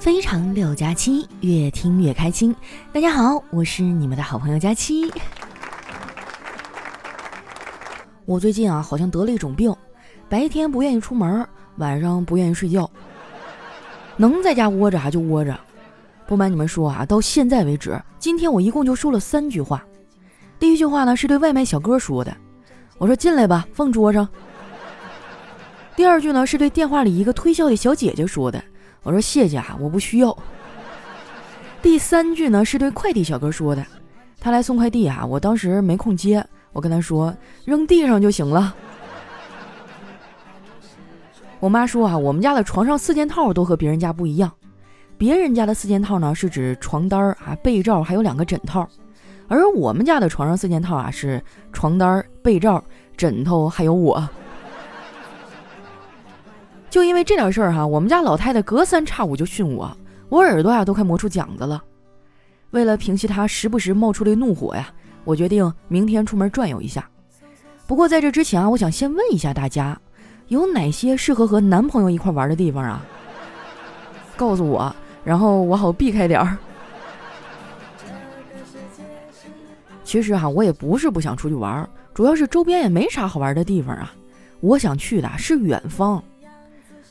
非常六加七，越听越开心。大家好，我是你们的好朋友佳期。我最近啊，好像得了一种病，白天不愿意出门，晚上不愿意睡觉，能在家窝着啊就窝着。不瞒你们说啊，到现在为止，今天我一共就说了三句话。第一句话呢是对外卖小哥说的，我说进来吧，放桌上。第二句呢是对电话里一个推销的小姐姐说的。我说谢谢啊，我不需要。第三句呢是对快递小哥说的，他来送快递啊，我当时没空接，我跟他说扔地上就行了。我妈说啊，我们家的床上四件套都和别人家不一样，别人家的四件套呢是指床单啊、被罩还有两个枕套，而我们家的床上四件套啊是床单、被罩、枕头还有我。就因为这点事儿哈，我们家老太太隔三差五就训我，我耳朵呀都快磨出茧子了。为了平息她时不时冒出的怒火呀，我决定明天出门转悠一下。不过在这之前啊，我想先问一下大家，有哪些适合和男朋友一块玩的地方啊？告诉我，然后我好避开点儿。其实哈，我也不是不想出去玩，主要是周边也没啥好玩的地方啊。我想去的是远方。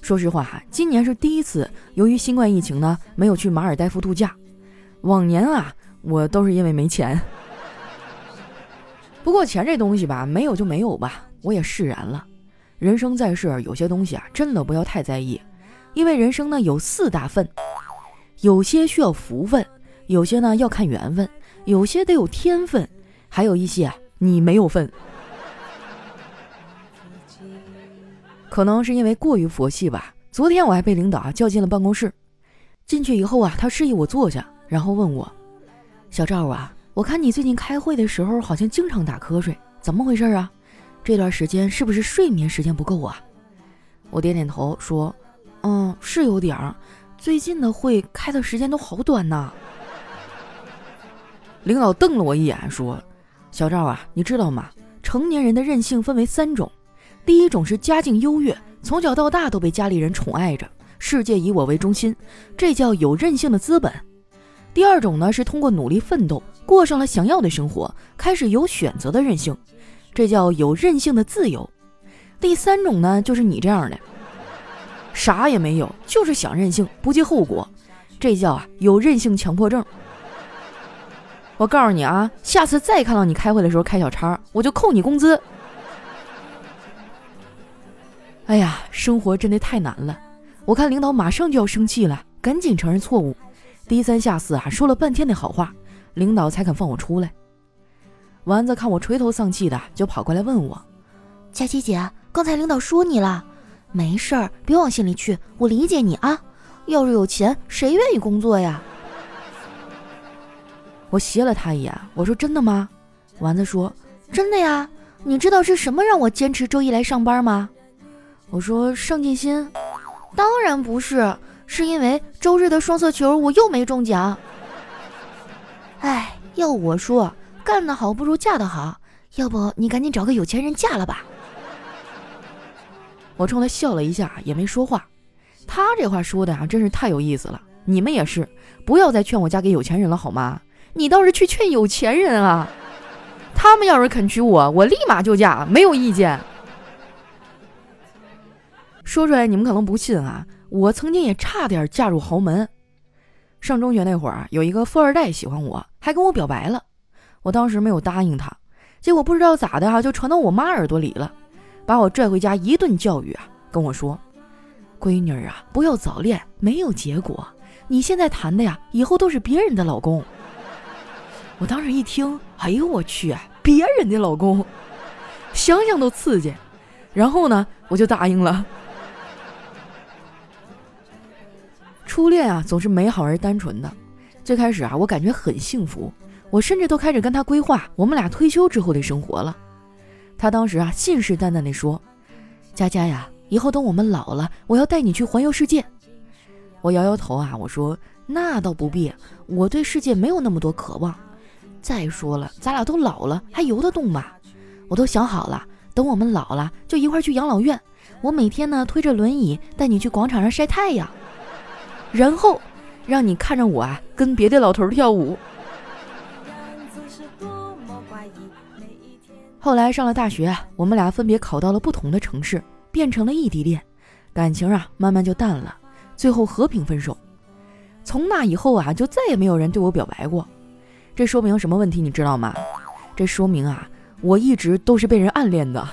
说实话哈，今年是第一次，由于新冠疫情呢，没有去马尔代夫度假。往年啊，我都是因为没钱。不过钱这东西吧，没有就没有吧，我也释然了。人生在世，有些东西啊，真的不要太在意，因为人生呢有四大份，有些需要福分，有些呢要看缘分，有些得有天分，还有一些啊你没有份。可能是因为过于佛系吧。昨天我还被领导啊叫进了办公室，进去以后啊，他示意我坐下，然后问我：“小赵啊，我看你最近开会的时候好像经常打瞌睡，怎么回事啊？这段时间是不是睡眠时间不够啊？”我点点头说：“嗯，是有点儿。最近的会开的时间都好短呐。”领导瞪了我一眼说：“小赵啊，你知道吗？成年人的任性分为三种。”第一种是家境优越，从小到大都被家里人宠爱着，世界以我为中心，这叫有任性的资本。第二种呢是通过努力奋斗，过上了想要的生活，开始有选择的任性，这叫有任性的自由。第三种呢就是你这样的，啥也没有，就是想任性，不计后果，这叫啊有任性强迫症。我告诉你啊，下次再看到你开会的时候开小差，我就扣你工资。哎呀，生活真的太难了！我看领导马上就要生气了，赶紧承认错误，低三下四啊说了半天的好话，领导才肯放我出来。丸子看我垂头丧气的，就跑过来问我：“佳琪姐，刚才领导说你了？没事儿，别往心里去，我理解你啊。要是有钱，谁愿意工作呀？” 我斜了他一眼，我说：“真的吗？”丸子说：“真的呀。你知道是什么让我坚持周一来上班吗？”我说上进心，当然不是，是因为周日的双色球我又没中奖。哎，要我说，干得好不如嫁得好，要不你赶紧找个有钱人嫁了吧。我冲他笑了一下，也没说话。他这话说的啊，真是太有意思了。你们也是，不要再劝我嫁给有钱人了，好吗？你倒是去劝有钱人啊！他们要是肯娶我，我立马就嫁，没有意见。说出来你们可能不信啊，我曾经也差点嫁入豪门。上中学那会儿啊，有一个富二代喜欢我，还跟我表白了。我当时没有答应他，结果不知道咋的啊，就传到我妈耳朵里了，把我拽回家一顿教育啊，跟我说：“闺女啊，不要早恋，没有结果。你现在谈的呀，以后都是别人的老公。”我当时一听，哎呦我去，别人的老公，想想都刺激。然后呢，我就答应了。初恋啊，总是美好而单纯的。最开始啊，我感觉很幸福，我甚至都开始跟他规划我们俩退休之后的生活了。他当时啊，信誓旦旦地说：“佳佳呀，以后等我们老了，我要带你去环游世界。”我摇摇头啊，我说：“那倒不必，我对世界没有那么多渴望。再说了，咱俩都老了，还游得动吗？我都想好了，等我们老了，就一块去养老院。我每天呢，推着轮椅带你去广场上晒太阳。”然后让你看着我啊跟别的老头跳舞。后来上了大学，我们俩分别考到了不同的城市，变成了异地恋，感情啊慢慢就淡了，最后和平分手。从那以后啊，就再也没有人对我表白过。这说明什么问题？你知道吗？这说明啊，我一直都是被人暗恋的。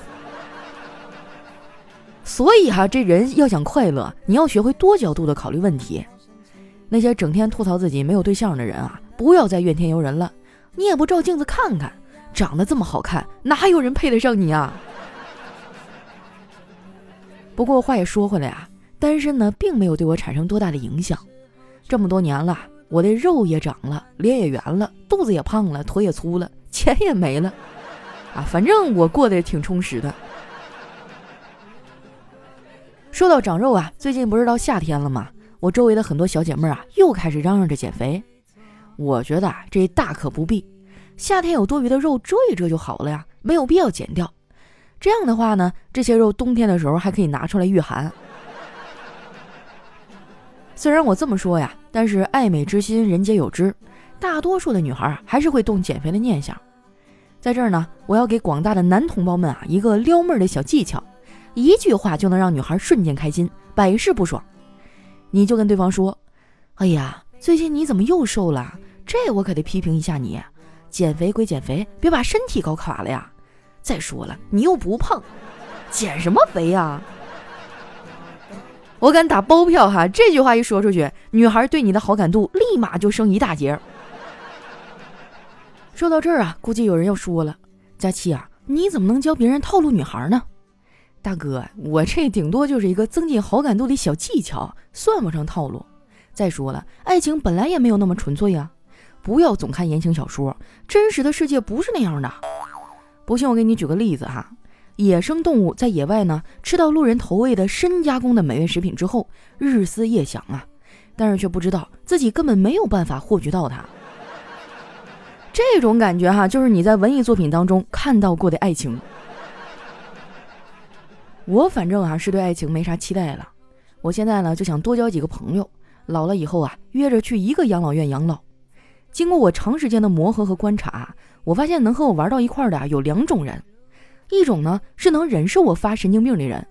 所以哈，这人要想快乐，你要学会多角度的考虑问题。那些整天吐槽自己没有对象的人啊，不要再怨天尤人了。你也不照镜子看看，长得这么好看，哪有人配得上你啊？不过话也说回来啊，单身呢，并没有对我产生多大的影响。这么多年了，我的肉也长了，脸也圆了，肚子也胖了，腿也粗了，钱也没了，啊，反正我过得挺充实的。说到长肉啊，最近不是到夏天了吗？我周围的很多小姐妹啊，又开始嚷嚷着减肥。我觉得啊，这大可不必，夏天有多余的肉遮一遮就好了呀，没有必要减掉。这样的话呢，这些肉冬天的时候还可以拿出来御寒。虽然我这么说呀，但是爱美之心人皆有之，大多数的女孩还是会动减肥的念想。在这儿呢，我要给广大的男同胞们啊一个撩妹的小技巧，一句话就能让女孩瞬间开心，百试不爽。你就跟对方说：“哎呀，最近你怎么又瘦了？这我可得批评一下你。减肥归减肥，别把身体搞垮了呀。再说了，你又不胖，减什么肥呀？”我敢打包票哈，这句话一说出去，女孩对你的好感度立马就升一大截。说到这儿啊，估计有人要说了：“佳期啊，你怎么能教别人套路女孩呢？”大哥，我这顶多就是一个增进好感度的小技巧，算不上套路。再说了，爱情本来也没有那么纯粹啊，不要总看言情小说，真实的世界不是那样的。不信我给你举个例子哈。野生动物在野外呢，吃到路人投喂的深加工的美味食品之后，日思夜想啊，但是却不知道自己根本没有办法获取到它。这种感觉哈，就是你在文艺作品当中看到过的爱情。我反正啊是对爱情没啥期待了，我现在呢就想多交几个朋友，老了以后啊约着去一个养老院养老。经过我长时间的磨合和观察，我发现能和我玩到一块的啊有两种人。一种呢是能忍受我发神经病的人，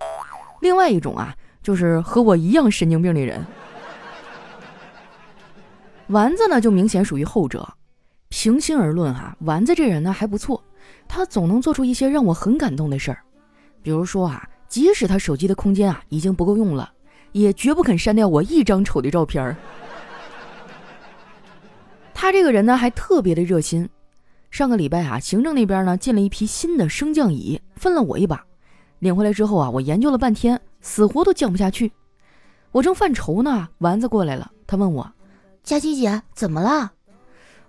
另外一种啊就是和我一样神经病的人。丸子呢就明显属于后者。平心而论哈，丸子这人呢还不错，他总能做出一些让我很感动的事儿。比如说啊，即使他手机的空间啊已经不够用了，也绝不肯删掉我一张丑的照片儿。他这个人呢还特别的热心。上个礼拜啊，行政那边呢进了一批新的升降椅，分了我一把。领回来之后啊，我研究了半天，死活都降不下去。我正犯愁呢，丸子过来了，他问我：“佳琪姐，怎么了？”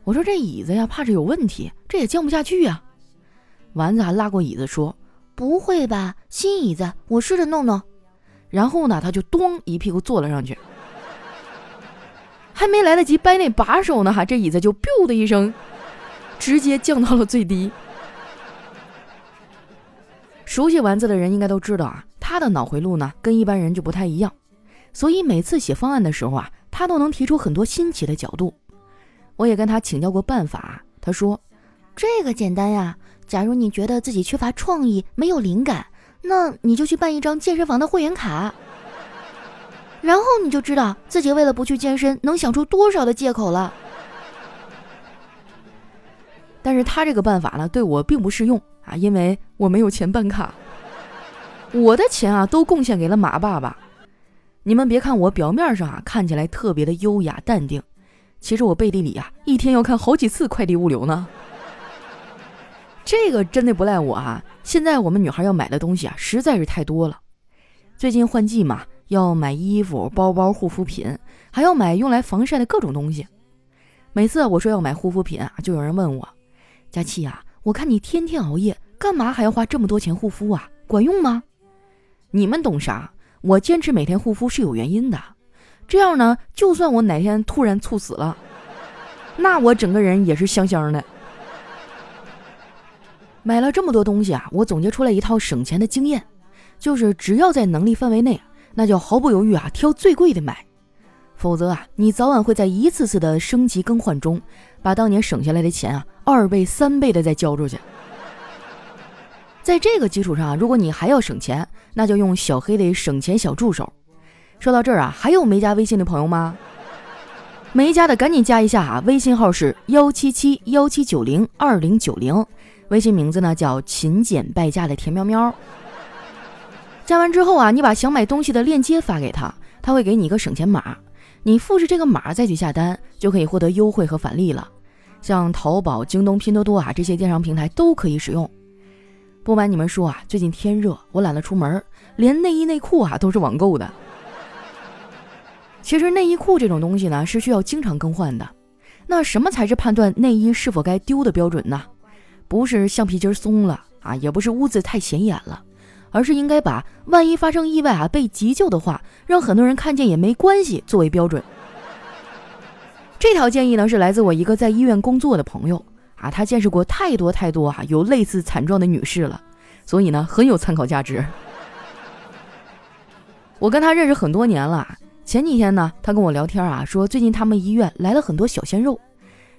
我说：“这椅子呀，怕是有问题，这也降不下去呀。”丸子还拉过椅子说：“不会吧，新椅子，我试着弄弄。”然后呢，他就咚一屁股坐了上去，还没来得及掰那把手呢，哈，这椅子就 biu 的一声。直接降到了最低。熟悉丸子的人应该都知道啊，他的脑回路呢跟一般人就不太一样，所以每次写方案的时候啊，他都能提出很多新奇的角度。我也跟他请教过办法，他说：“这个简单呀，假如你觉得自己缺乏创意、没有灵感，那你就去办一张健身房的会员卡，然后你就知道自己为了不去健身能想出多少的借口了。”但是他这个办法呢，对我并不适用啊，因为我没有钱办卡，我的钱啊都贡献给了马爸爸。你们别看我表面上啊看起来特别的优雅淡定，其实我背地里啊一天要看好几次快递物流呢。这个真的不赖我啊！现在我们女孩要买的东西啊实在是太多了，最近换季嘛，要买衣服、包包、护肤品，还要买用来防晒的各种东西。每次我说要买护肤品啊，就有人问我。佳琪呀，我看你天天熬夜，干嘛还要花这么多钱护肤啊？管用吗？你们懂啥？我坚持每天护肤是有原因的。这样呢，就算我哪天突然猝死了，那我整个人也是香香的。买了这么多东西啊，我总结出来一套省钱的经验，就是只要在能力范围内，那就毫不犹豫啊，挑最贵的买。否则啊，你早晚会在一次次的升级更换中，把当年省下来的钱啊，二倍、三倍的再交出去。在这个基础上，如果你还要省钱，那就用小黑的省钱小助手。说到这儿啊，还有没加微信的朋友吗？没加的赶紧加一下啊！微信号是幺七七幺七九零二零九零，微信名字呢叫勤俭败家的田喵喵。加完之后啊，你把想买东西的链接发给他，他会给你一个省钱码。你复制这个码再去下单，就可以获得优惠和返利了。像淘宝、京东、拼多多啊这些电商平台都可以使用。不瞒你们说啊，最近天热，我懒得出门，连内衣内裤啊都是网购的。其实内衣裤这种东西呢，是需要经常更换的。那什么才是判断内衣是否该丢的标准呢？不是橡皮筋松了啊，也不是屋子太显眼了。而是应该把万一发生意外啊被急救的话，让很多人看见也没关系作为标准。这条建议呢是来自我一个在医院工作的朋友啊，他见识过太多太多啊有类似惨状的女士了，所以呢很有参考价值。我跟他认识很多年了，前几天呢他跟我聊天啊，说最近他们医院来了很多小鲜肉，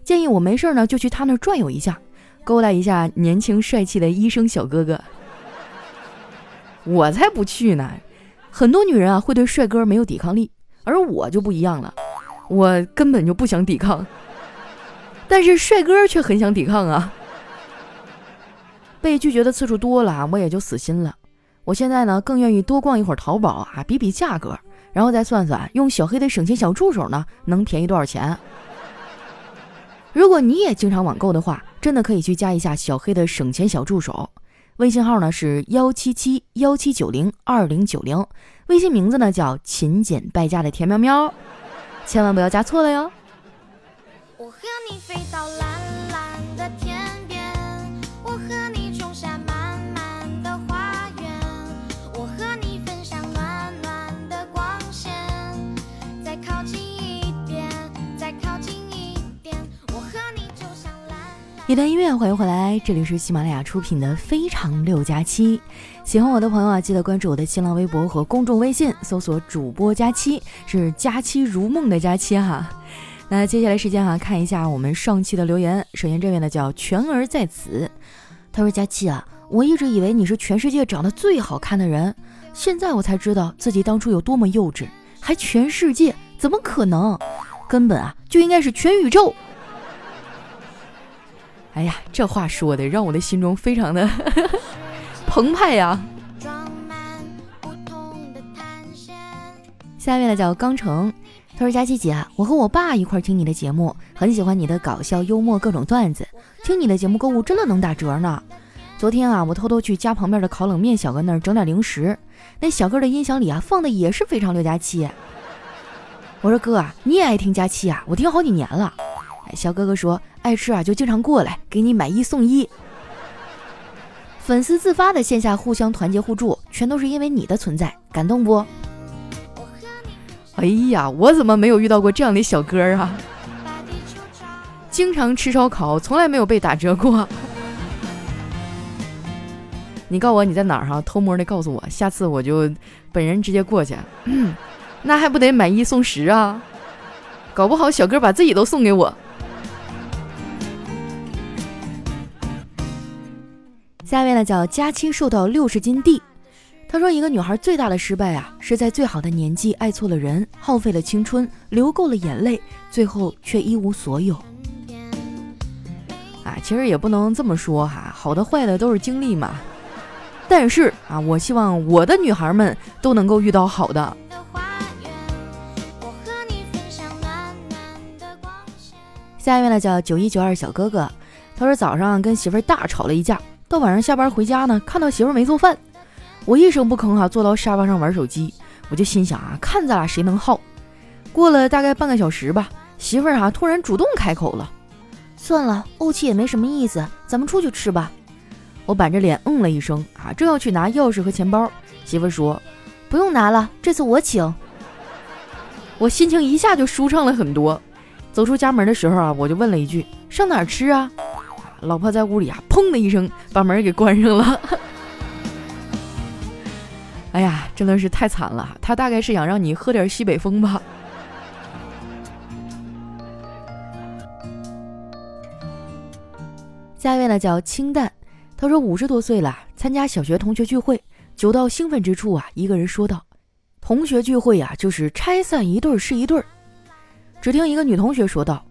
建议我没事呢就去他那儿转悠一下，勾搭一下年轻帅气的医生小哥哥。我才不去呢！很多女人啊会对帅哥没有抵抗力，而我就不一样了，我根本就不想抵抗，但是帅哥却很想抵抗啊！被拒绝的次数多了，我也就死心了。我现在呢更愿意多逛一会儿淘宝啊，比比价格，然后再算算用小黑的省钱小助手呢能便宜多少钱。如果你也经常网购的话，真的可以去加一下小黑的省钱小助手。微信号呢是幺七七幺七九零二零九零，微信名字呢叫勤俭败家的田喵喵，千万不要加错了哟。我和你飞一段音乐，欢迎回来，这里是喜马拉雅出品的《非常六加七》。喜欢我的朋友啊，记得关注我的新浪微博和公众微信，搜索“主播佳期”，是“佳期如梦”的佳期哈。那接下来时间哈，看一下我们上期的留言。首先这位呢叫全儿在此，他说：“佳期啊，我一直以为你是全世界长得最好看的人，现在我才知道自己当初有多么幼稚，还全世界？怎么可能？根本啊就应该是全宇宙。”哎呀，这话说的让我的心中非常的 澎湃呀！下面呢叫刚成，他说：“佳琪姐，我和我爸一块听你的节目，很喜欢你的搞笑幽默各种段子，听你的节目购物真的能打折呢。昨天啊，我偷偷去家旁边的烤冷面小哥那儿整点零食，那小哥的音响里啊放的也是非常六加七。我说哥啊，你也爱听佳期啊？我听好几年了。哎，小哥哥说。”爱吃啊，就经常过来给你买一送一。粉丝自发的线下互相团结互助，全都是因为你的存在，感动不？哎呀，我怎么没有遇到过这样的小哥啊？经常吃烧烤，从来没有被打折过。你告诉我你在哪儿哈？偷摸的告诉我，下次我就本人直接过去。那还不得买一送十啊？搞不好小哥把自己都送给我。下面呢叫佳期瘦到六十斤地，他说一个女孩最大的失败啊，是在最好的年纪爱错了人，耗费了青春，流够了眼泪，最后却一无所有。啊，其实也不能这么说哈，好的坏的都是经历嘛。但是啊，我希望我的女孩们都能够遇到好的。下一位呢叫九一九二小哥哥，他说早上跟媳妇儿大吵了一架。到晚上下班回家呢，看到媳妇没做饭，我一声不吭哈，坐到沙发上玩手机，我就心想啊，看咱俩谁能耗。过了大概半个小时吧，媳妇儿哈突然主动开口了，算了，怄气也没什么意思，咱们出去吃吧。我板着脸嗯了一声啊，正要去拿钥匙和钱包，媳妇说不用拿了，这次我请。我心情一下就舒畅了很多。走出家门的时候啊，我就问了一句，上哪儿吃啊？老婆在屋里啊，砰的一声把门给关上了。哎呀，真的是太惨了，他大概是想让你喝点西北风吧。下一位呢叫清淡，他说五十多岁了，参加小学同学聚会，酒到兴奋之处啊，一个人说道：“同学聚会呀、啊，就是拆散一对是一对。”只听一个女同学说道：“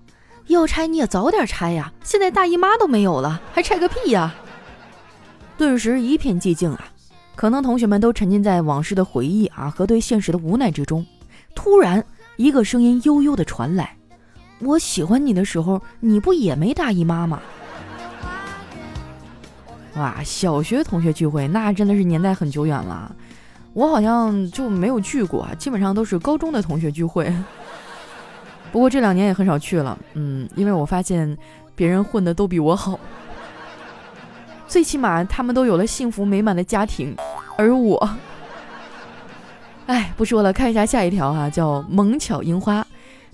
要拆你也早点拆呀，现在大姨妈都没有了，还拆个屁呀！”顿时一片寂静啊，可能同学们都沉浸在往事的回忆啊和对现实的无奈之中。突然，一个声音悠悠的传来：“我喜欢你的时候，你不也没大姨妈吗？”哇，小学同学聚会那真的是年代很久远了，我好像就没有去过，基本上都是高中的同学聚会。不过这两年也很少去了，嗯，因为我发现别人混的都比我好，最起码他们都有了幸福美满的家庭，而我，哎，不说了，看一下下一条哈，叫萌巧樱花。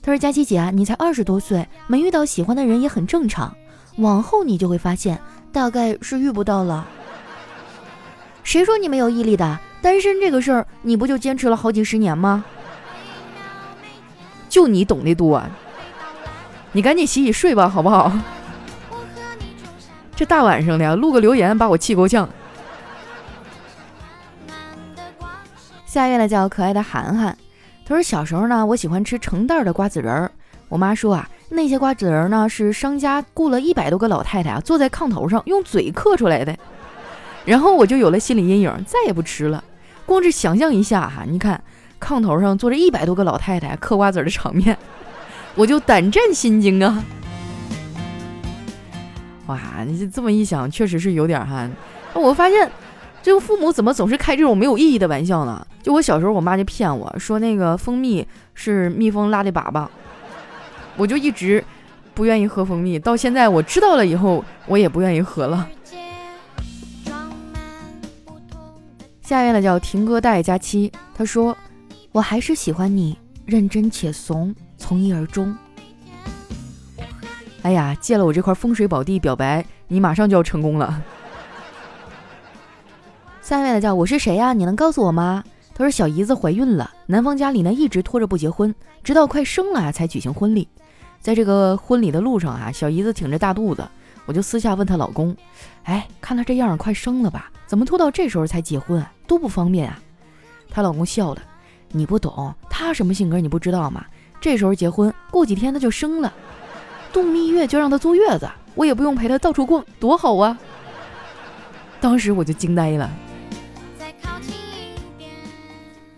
他说：“佳琪姐啊，你才二十多岁，没遇到喜欢的人也很正常，往后你就会发现。”大概是遇不到了。谁说你没有毅力的？单身这个事儿，你不就坚持了好几十年吗？就你懂得多，你赶紧洗洗睡吧，好不好？这大晚上的录个留言，把我气够呛。下一位呢，叫可爱的涵涵，他说小时候呢，我喜欢吃成袋的瓜子仁儿，我妈说啊。那些瓜子仁呢，是商家雇了一百多个老太太啊，坐在炕头上用嘴嗑出来的。然后我就有了心理阴影，再也不吃了。光是想象一下哈，你看炕头上坐着一百多个老太太嗑瓜子的场面，我就胆战心惊啊！哇，你这么一想，确实是有点哈。我发现这个父母怎么总是开这种没有意义的玩笑呢？就我小时候，我妈就骗我说那个蜂蜜是蜜蜂拉的粑粑。我就一直不愿意喝蜂蜜，到现在我知道了以后，我也不愿意喝了。下面呢叫停歌带佳期，他说：“我还是喜欢你，认真且怂，从一而终。”哎呀，借了我这块风水宝地表白，你马上就要成功了。下面的叫我是谁呀？你能告诉我吗？他说小姨子怀孕了，男方家里呢一直拖着不结婚，直到快生了才举行婚礼。在这个婚礼的路上啊，小姨子挺着大肚子，我就私下问她老公：“哎，看她这样，快生了吧？怎么拖到这时候才结婚啊？多不方便啊！”她老公笑了：“你不懂，他什么性格你不知道吗？这时候结婚，过几天他就生了，度蜜月就让他坐月子，我也不用陪他到处逛，多好啊！”当时我就惊呆了。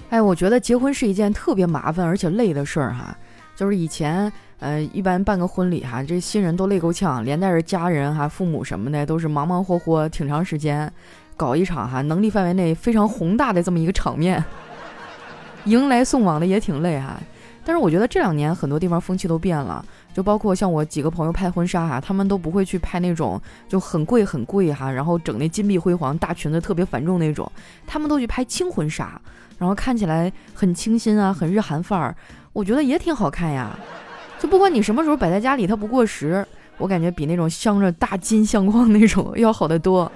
哎，我觉得结婚是一件特别麻烦而且累的事儿哈，就是以前。呃，一般办个婚礼哈，这新人都累够呛，连带着家人哈、父母什么的，都是忙忙活活挺长时间，搞一场哈，能力范围内非常宏大的这么一个场面，迎来送往的也挺累哈。但是我觉得这两年很多地方风气都变了，就包括像我几个朋友拍婚纱哈，他们都不会去拍那种就很贵很贵哈，然后整那金碧辉煌大裙子特别繁重那种，他们都去拍轻婚纱，然后看起来很清新啊，很日韩范儿，我觉得也挺好看呀。就不管你什么时候摆在家里，它不过时。我感觉比那种镶着大金相框那种要好得多。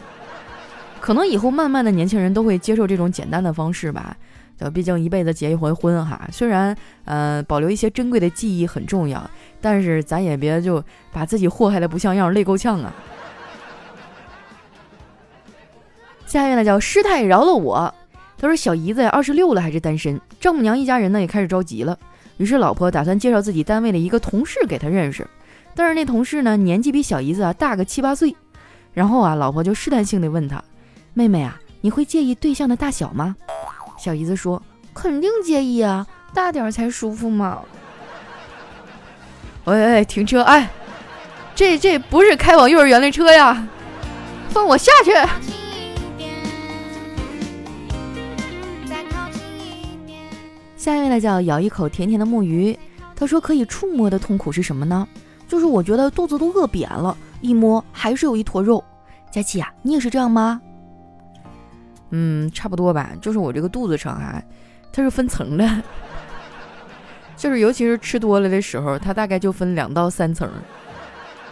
可能以后慢慢的年轻人都会接受这种简单的方式吧。就毕竟一辈子结一回婚哈，虽然呃保留一些珍贵的记忆很重要，但是咱也别就把自己祸害的不像样，累够呛啊。下面呢叫师太饶了我。他说小姨子呀二十六了还是单身，丈母娘一家人呢也开始着急了。于是老婆打算介绍自己单位的一个同事给他认识，但是那同事呢年纪比小姨子啊大个七八岁，然后啊老婆就试探性的问他：“妹妹啊，你会介意对象的大小吗？”小姨子说：“肯定介意啊，大点才舒服嘛。”喂喂，停车！哎，这这不是开往幼儿园的车呀，放我下去。下一位呢叫咬一口甜甜的木鱼，他说可以触摸的痛苦是什么呢？就是我觉得肚子都饿扁了，一摸还是有一坨肉。佳琪啊，你也是这样吗？嗯，差不多吧。就是我这个肚子上啊，它是分层的，就是尤其是吃多了的时候，它大概就分两到三层，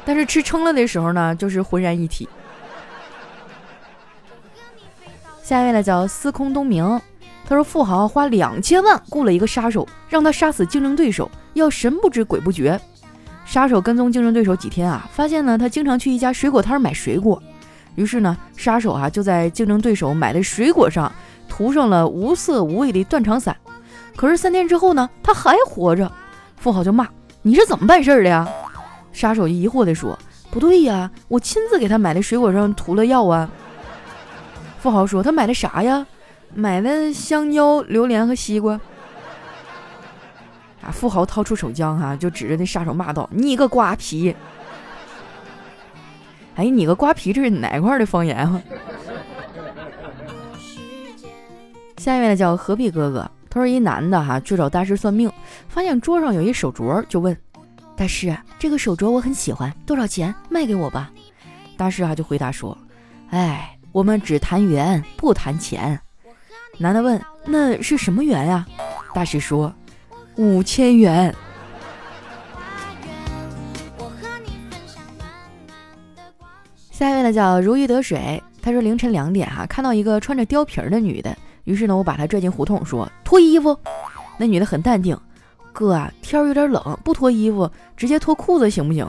但是吃撑了的时候呢，就是浑然一体。下一位呢叫司空东明。他说：“富豪花两千万雇了一个杀手，让他杀死竞争对手，要神不知鬼不觉。杀手跟踪竞争对手几天啊，发现呢他经常去一家水果摊买水果，于是呢杀手啊就在竞争对手买的水果上涂上了无色无味的断肠散。可是三天之后呢，他还活着，富豪就骂：“你是怎么办事的呀？”杀手疑惑地说：“不对呀，我亲自给他买的水果上涂了药啊。”富豪说：“他买的啥呀？买的香蕉、榴莲和西瓜。”啊！富豪掏出手枪，哈，就指着那杀手骂道：“你个瓜皮！”哎，你个瓜皮，这是哪块的方言啊？下一位呢，叫何必哥哥。他说：“一男的哈去找大师算命，发现桌上有一手镯，就问大师：这个手镯我很喜欢，多少钱？卖给我吧。”大师啊就回答说：“哎。”我们只谈缘，不谈钱。男的问：“那是什么缘呀？”大师说：“五千元。”下一位呢叫如鱼得水。他说凌晨两点哈，看到一个穿着貂皮儿的女的，于是呢我把她拽进胡同，说脱衣服。那女的很淡定：“哥啊，天有点冷，不脱衣服，直接脱裤子行不行？”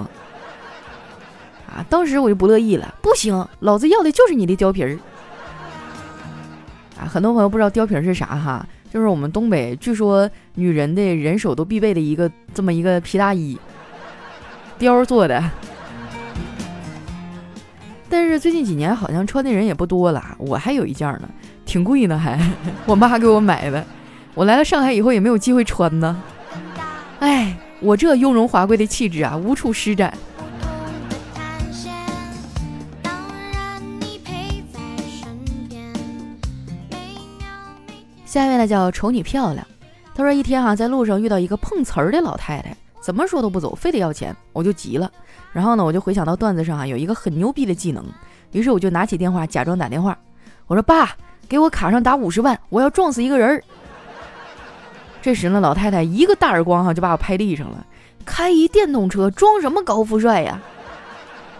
啊！当时我就不乐意了，不行，老子要的就是你的貂皮儿。啊，很多朋友不知道貂皮是啥哈，就是我们东北据说女人的人手都必备的一个这么一个皮大衣，貂做的。但是最近几年好像穿的人也不多了，我还有一件呢，挺贵呢还，我妈给我买的，我来了上海以后也没有机会穿呢。哎，我这雍容华贵的气质啊，无处施展。下一位呢叫瞅你漂亮，他说一天哈在路上遇到一个碰瓷儿的老太太，怎么说都不走，非得要钱，我就急了。然后呢我就回想到段子上啊有一个很牛逼的技能，于是我就拿起电话假装打电话，我说爸，给我卡上打五十万，我要撞死一个人。这时呢老太太一个大耳光哈就把我拍地上了，开一电动车装什么高富帅呀？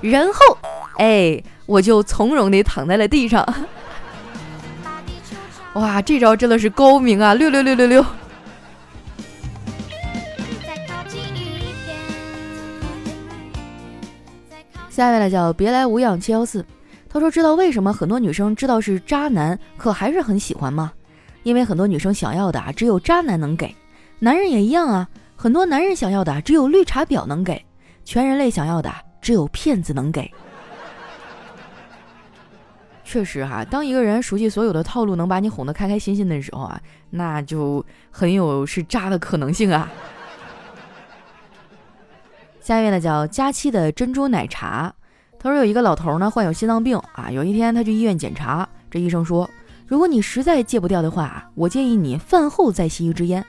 然后哎我就从容地躺在了地上。哇，这招真的是高明啊！六六六六六。下一位呢叫别来无恙七幺四，他说知道为什么很多女生知道是渣男，可还是很喜欢吗？因为很多女生想要的啊，只有渣男能给，男人也一样啊。很多男人想要的只有绿茶婊能给，全人类想要的只有骗子能给。确实哈，当一个人熟悉所有的套路，能把你哄得开开心心的时候啊，那就很有是渣的可能性啊。下一位呢叫佳期的珍珠奶茶，他说有一个老头呢患有心脏病啊，有一天他去医院检查，这医生说，如果你实在戒不掉的话，我建议你饭后再吸一支烟。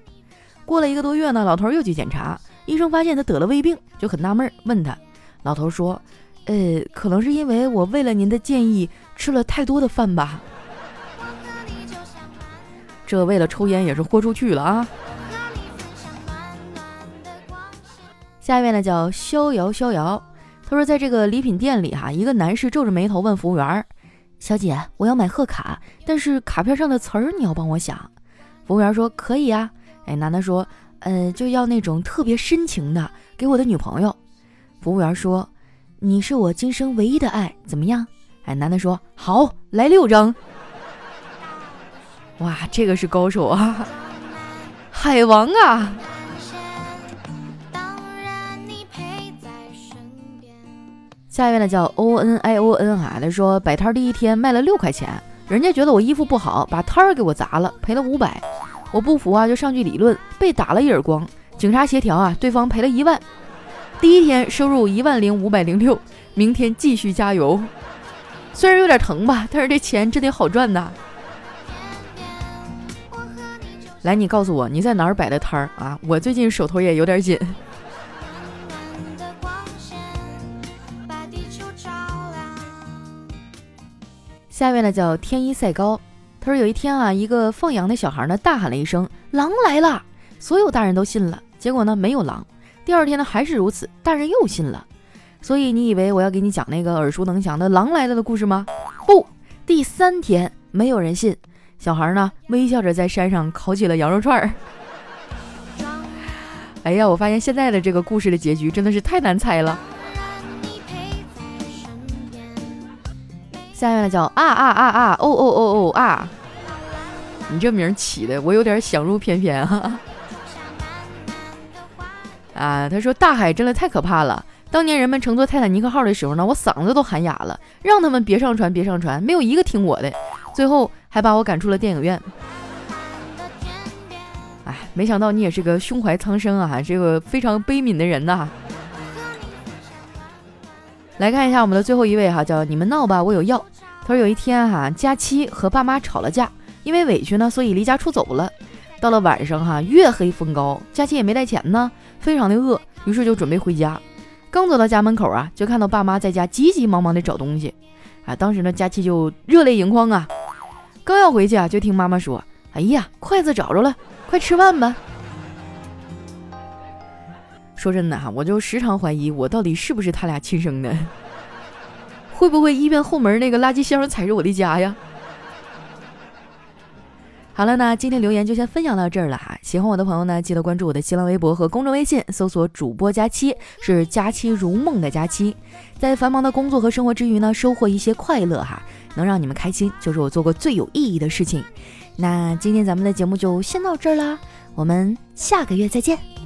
过了一个多月呢，老头又去检查，医生发现他得了胃病，就很纳闷，问他，老头说。呃，可能是因为我为了您的建议吃了太多的饭吧。这为了抽烟也是豁出去了啊！下一位呢叫逍遥逍遥，他说在这个礼品店里哈，一个男士皱着眉头问服务员：“小姐，我要买贺卡，但是卡片上的词儿你要帮我想。”服务员说：“可以啊。”哎，男的说：“呃，就要那种特别深情的，给我的女朋友。”服务员说。你是我今生唯一的爱，怎么样？哎，男的说好，来六张。哇，这个是高手啊，海王啊！下一位呢叫 O N I O N 啊，他说摆摊第一天卖了六块钱，人家觉得我衣服不好，把摊儿给我砸了，赔了五百。我不服啊，就上去理论，被打了一耳光。警察协调啊，对方赔了一万。第一天收入一万零五百零六，明天继续加油。虽然有点疼吧，但是这钱真得好赚呐。来，你告诉我你在哪儿摆的摊儿啊？我最近手头也有点紧。下面呢叫天一赛高，他说有一天啊，一个放羊的小孩呢大喊了一声“狼来了”，所有大人都信了，结果呢没有狼。第二天呢，还是如此，大人又信了。所以你以为我要给你讲那个耳熟能详的狼来了的故事吗？不，第三天没有人信，小孩呢微笑着在山上烤起了羊肉串儿。哎呀，我发现现在的这个故事的结局真的是太难猜了。下面呢叫啊啊啊啊哦哦哦哦啊！你这名起的我有点想入翩翩哈。啊，他说大海真的太可怕了。当年人们乘坐泰坦尼克号的时候呢，我嗓子都喊哑了，让他们别上船，别上船，没有一个听我的，最后还把我赶出了电影院。哎，没想到你也是个胸怀苍生啊，这个非常悲悯的人呐。来看一下我们的最后一位哈，叫你们闹吧，我有药。他说有一天哈，佳期和爸妈吵了架，因为委屈呢，所以离家出走了。到了晚上哈，月黑风高，佳期也没带钱呢，非常的饿，于是就准备回家。刚走到家门口啊，就看到爸妈在家急急忙忙的找东西，啊，当时呢，佳期就热泪盈眶啊。刚要回去啊，就听妈妈说：“哎呀，筷子找着了，快吃饭吧。”说真的哈，我就时常怀疑我到底是不是他俩亲生的，会不会医院后门那个垃圾箱才是我的家呀？好了，那今天留言就先分享到这儿了哈。喜欢我的朋友呢，记得关注我的新浪微博和公众微信，搜索“主播佳期”，是“佳期如梦”的佳期。在繁忙的工作和生活之余呢，收获一些快乐哈，能让你们开心，就是我做过最有意义的事情。那今天咱们的节目就先到这儿啦，我们下个月再见。